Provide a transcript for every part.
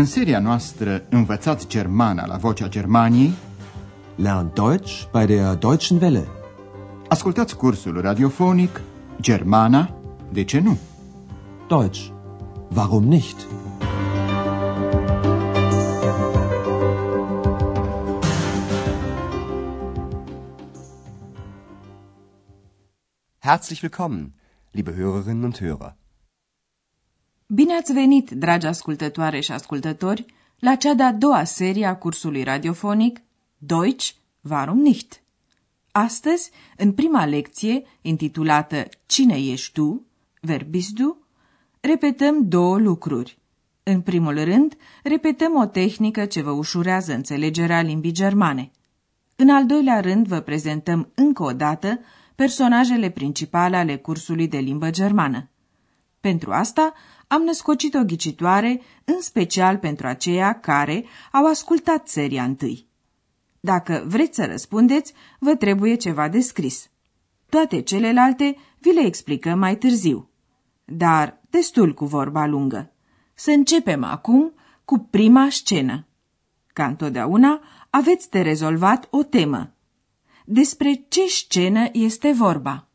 În seria noastră Învățați Germana la Vocea Germaniei Lern Deutsch bei der Deutschen Welle. Ascultați cursul radiofonic Germana, de ce nu? Deutsch. Warum nicht? Herzlich willkommen, liebe Hörerinnen und Hörer. Bine ați venit, dragi ascultătoare și ascultători, la cea de-a doua serie a cursului radiofonic Deutsch, warum nicht? Astăzi, în prima lecție, intitulată Cine ești tu? Wer bist du? Repetăm două lucruri. În primul rând, repetăm o tehnică ce vă ușurează înțelegerea limbii germane. În al doilea rând, vă prezentăm încă o dată personajele principale ale cursului de limbă germană. Pentru asta am născocit o ghicitoare, în special pentru aceia care au ascultat seria întâi. Dacă vreți să răspundeți, vă trebuie ceva de scris. Toate celelalte vi le explicăm mai târziu. Dar destul cu vorba lungă. Să începem acum cu prima scenă. Ca întotdeauna, aveți de rezolvat o temă. Despre ce scenă este vorba?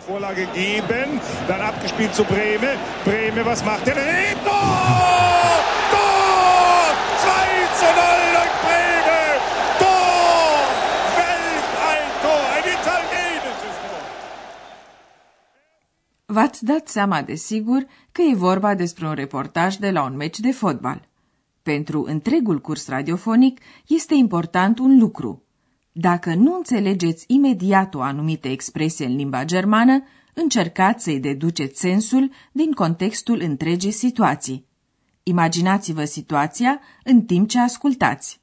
Einmal eine Vorlage geben, dann abgespielt zu Breme. Breme, was macht er? Hey, Tor! Tor! 2 zu 0 durch Breme! Tor! Welch ein Tor! Ein italienisches Tor! V-ați dat seama, desigur, că e vorba despre un reportaj de la un meci de fotbal. Pentru întregul curs radiofonic este important un lucru. Dacă nu înțelegeți imediat o anumită expresie în limba germană, încercați să-i deduceți sensul din contextul întregii situații. Imaginați-vă situația în timp ce ascultați.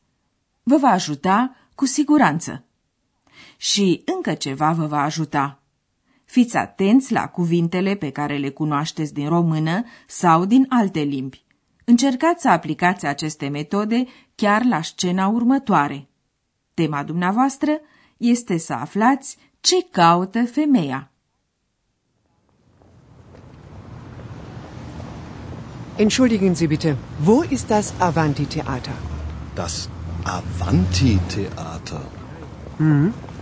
Vă va ajuta cu siguranță. Și încă ceva vă va ajuta. Fiți atenți la cuvintele pe care le cunoașteți din română sau din alte limbi. Încercați să aplicați aceste metode chiar la scena următoare. Tema dumneavoastră este să aflați ce caută femeia. Entschuldigen Sie bitte, wo ist das Avanti-Theater? Das Avanti-Theater.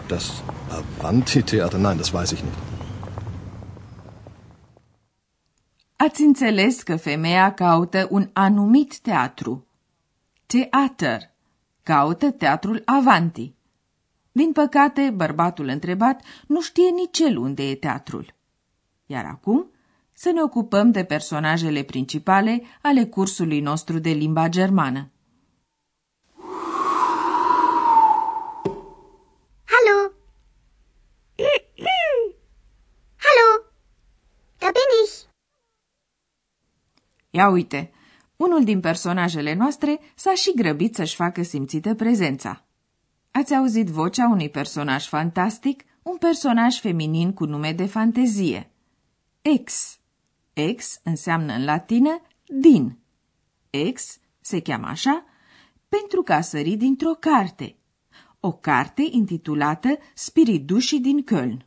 Das Avanti-Theater, nein, das weiß ich nicht. Ați înțeles că femeia caută un anumit teatru. Teater. Caută teatrul Avanti. Din păcate, bărbatul întrebat nu știe nici el unde e teatrul. Iar acum să ne ocupăm de personajele principale ale cursului nostru de limba germană. Hallo. Hallo. Da bin ich. Ia uite, unul din personajele noastre s-a și grăbit să-și facă simțită prezența. Ați auzit vocea unui personaj fantastic, un personaj feminin cu nume de fantezie. Ex. Ex înseamnă în latină din. Ex se cheamă așa pentru că a sărit dintr-o carte. O carte intitulată Spiridușii din Köln.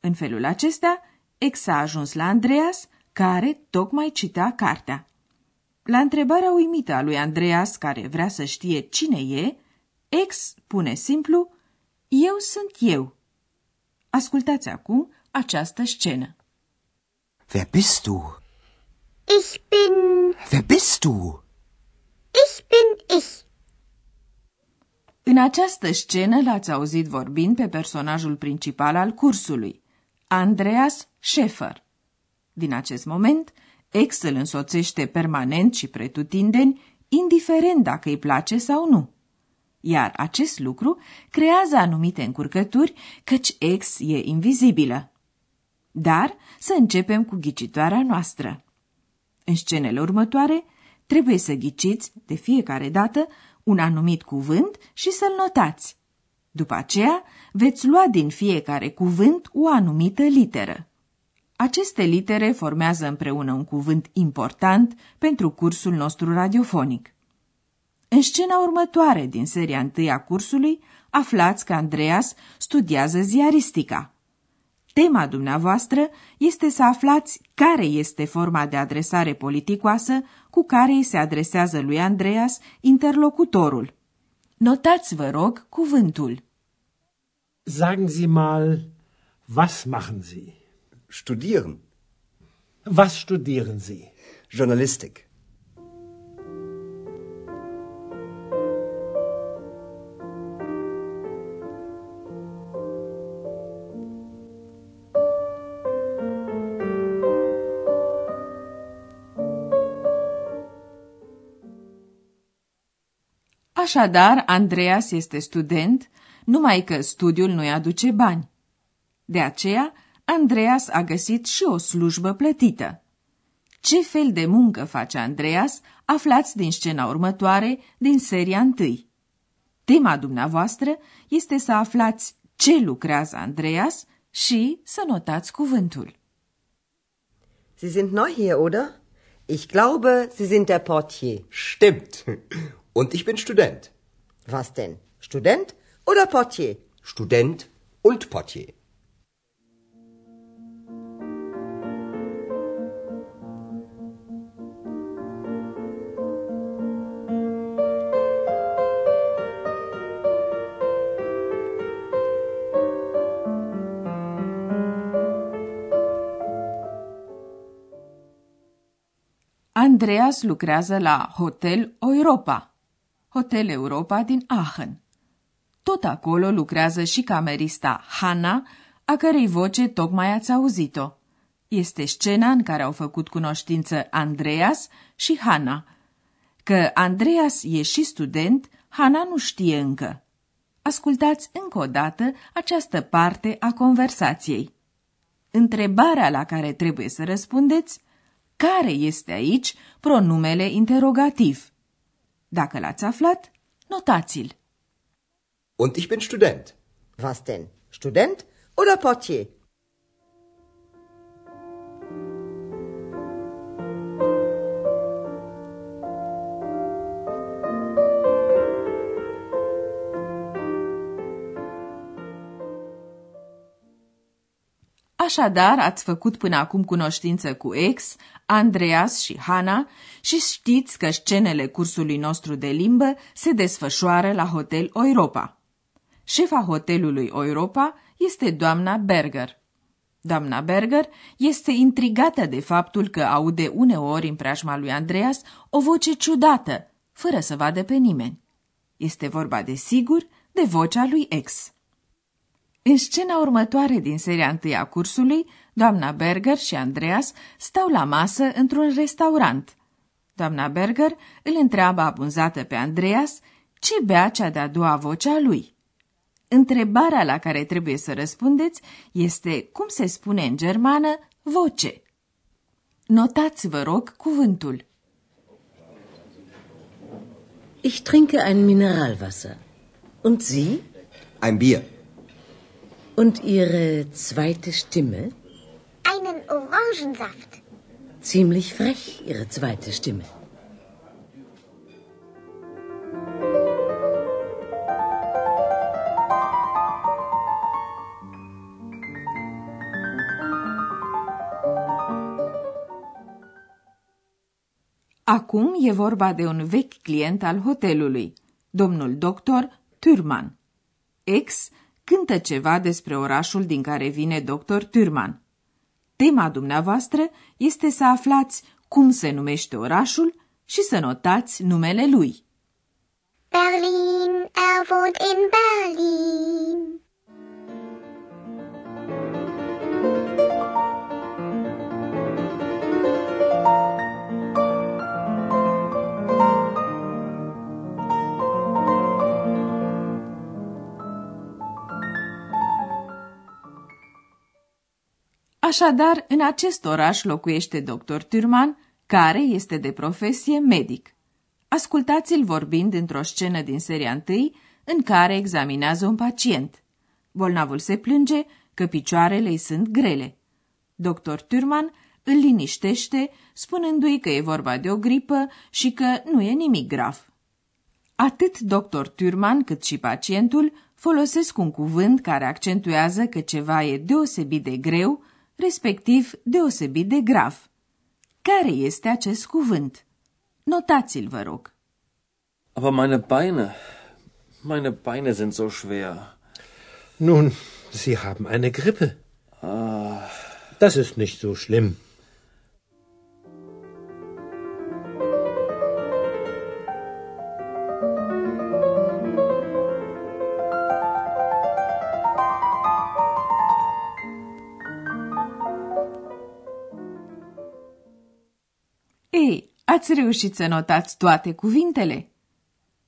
În felul acesta, Ex a ajuns la Andreas, care tocmai cita cartea. La întrebarea uimită a lui Andreas, care vrea să știe cine e, Ex pune simplu, eu sunt eu. Ascultați acum această scenă. Wer bist du? Ich bin. Wer bist du? Ich bin ich. În această scenă l-ați auzit vorbind pe personajul principal al cursului, Andreas Schäfer. Din acest moment, ex îl însoțește permanent și pretutindeni, indiferent dacă îi place sau nu. Iar acest lucru creează anumite încurcături, căci ex e invizibilă. Dar să începem cu ghicitoarea noastră. În scenele următoare, trebuie să ghiciți, de fiecare dată, un anumit cuvânt și să-l notați. După aceea, veți lua din fiecare cuvânt o anumită literă. Aceste litere formează împreună un cuvânt important pentru cursul nostru radiofonic. În scena următoare din seria întâi a cursului, aflați că Andreas studiază ziaristica. Tema dumneavoastră este să aflați care este forma de adresare politicoasă cu care îi se adresează lui Andreas interlocutorul. Notați, vă rog, cuvântul. Sagen Sie mal, was machen Sie? Studieren. Was studieren Sie? Journalistik. Așadar, Andreas este student, numai că studiul nu-i aduce bani. De aceea, Andreas a găsit și o slujbă plătită. Ce fel de muncă face Andreas, aflați din scena următoare din seria întâi. Tema dumneavoastră este să aflați ce lucrează Andreas și să notați cuvântul. Sie sind neu hier, oder? Ich glaube, Sie sind der Portier. Stimmt. Und ich bin Student. Was denn? Student oder Portier? Student und Portier. Andreas lucrează la Hotel Europa, Hotel Europa din Aachen. Tot acolo lucrează și camerista Hanna, a cărei voce tocmai ați auzit-o. Este scena în care au făcut cunoștință Andreas și Hanna. Că Andreas e și student, Hanna nu știe încă. Ascultați încă o dată această parte a conversației. Întrebarea la care trebuie să răspundeți care este aici pronumele interogativ. Dacă l-ați aflat, notați-l. Und ich bin Student. Was denn? Student oder Portier? Așadar, ați făcut până acum cunoștință cu ex, Andreas și Hana și știți că scenele cursului nostru de limbă se desfășoară la Hotel Europa. Șefa hotelului Europa este doamna Berger. Doamna Berger este intrigată de faptul că aude uneori în preajma lui Andreas o voce ciudată, fără să vadă pe nimeni. Este vorba de sigur de vocea lui ex. În scena următoare din seria întâi a cursului, doamna Berger și Andreas stau la masă într-un restaurant. Doamna Berger îl întreabă abunzată pe Andreas ce bea cea de-a doua vocea lui. Întrebarea la care trebuie să răspundeți este cum se spune în germană voce. Notați, vă rog, cuvântul. Ich trinke ein Mineralwasser. Und Sie? Ein Bier. Und Ihre zweite Stimme? Einen Orangensaft. Ziemlich frech, Ihre zweite Stimme. Acum e vorba de un vechi client al hotelului, domnul doctor Turman. Ex cântă ceva despre orașul din care vine doctor Turman. Tema dumneavoastră este să aflați cum se numește orașul și să notați numele lui. Berlin, er wohnt in Berlin. Așadar, în acest oraș locuiește doctor Turman, care este de profesie medic. Ascultați-l vorbind într-o scenă din seria întâi, în care examinează un pacient. Bolnavul se plânge că picioarele îi sunt grele. Doctor Turman îl liniștește, spunându-i că e vorba de o gripă și că nu e nimic grav. Atât doctor Turman cât și pacientul folosesc un cuvânt care accentuează că ceva e deosebit de greu respectiv deosebit de grav. Care este acest cuvânt? Notați-l, vă rog. Aber meine Beine, meine Beine sind so schwer. Nun, Sie haben eine Grippe. Ah. Das ist nicht so schlimm. Ați reușit să notați toate cuvintele?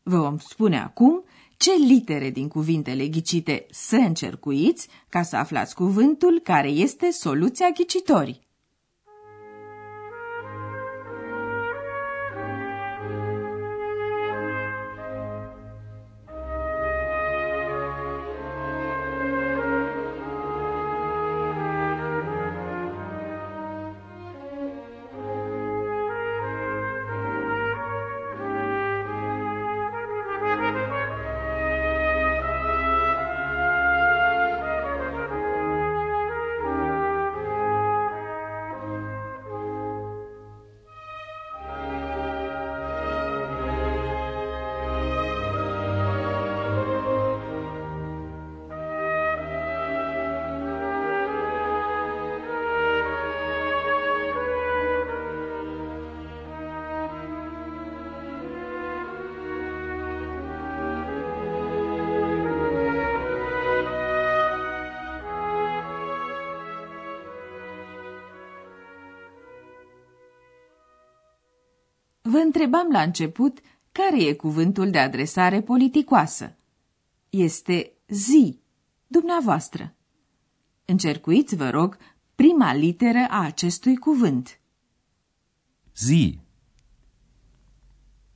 Vă vom spune acum ce litere din cuvintele ghicite să încercuiți ca să aflați cuvântul care este soluția ghicitorii. Vă întrebam la început care e cuvântul de adresare politicoasă. Este zi, dumneavoastră. Încercuiți, vă rog, prima literă a acestui cuvânt. Sie.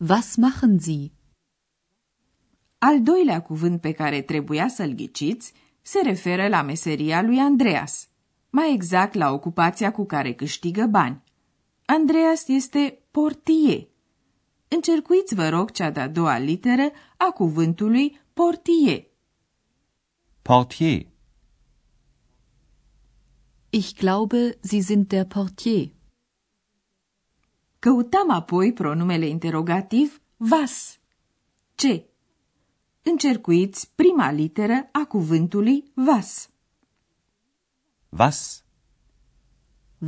Was machen Sie? Al doilea cuvânt pe care trebuia să-l ghiciți se referă la meseria lui Andreas, mai exact la ocupația cu care câștigă bani. Andreas este portier. Încercuiți, vă rog, cea de-a doua literă a cuvântului portier. Portier. Ich glaube, Sie sind der Portier. Căutăm apoi pronumele interogativ was. Ce? Încercuiți prima literă a cuvântului was. Was?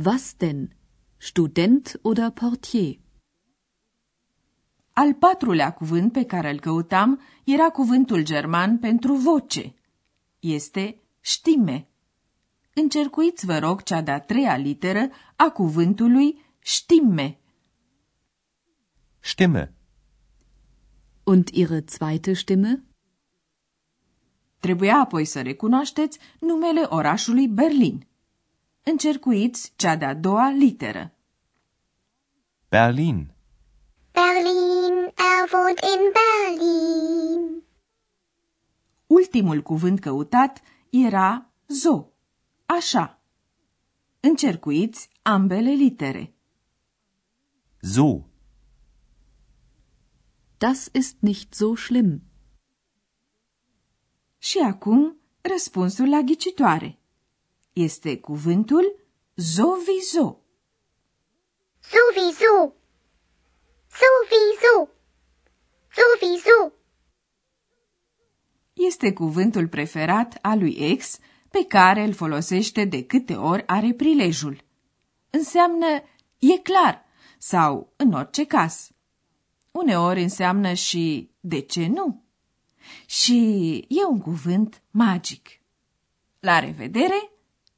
Was denn? Student oder Portier? Al patrulea cuvânt pe care îl căutam era cuvântul german pentru voce. Este Stimme. Încercuiți, vă rog, cea de-a treia literă a cuvântului Stimme. Stimme. Und Ihre zweite Stimme? Trebuia apoi să recunoașteți numele orașului Berlin. Încercuiți cea de-a doua literă. Berlin. Berlin, er wohnt in Berlin. Ultimul cuvânt căutat era zo. Așa. Încercuiți ambele litere. So. Das ist nicht so schlimm. Și acum răspunsul la ghicitoare. Este cuvântul zovizo. Sowieso. Sowieso. Sowieso. Este cuvântul preferat al lui ex pe care îl folosește de câte ori are prilejul. Înseamnă e clar sau în orice caz. Uneori înseamnă și de ce nu. Și e un cuvânt magic. La revedere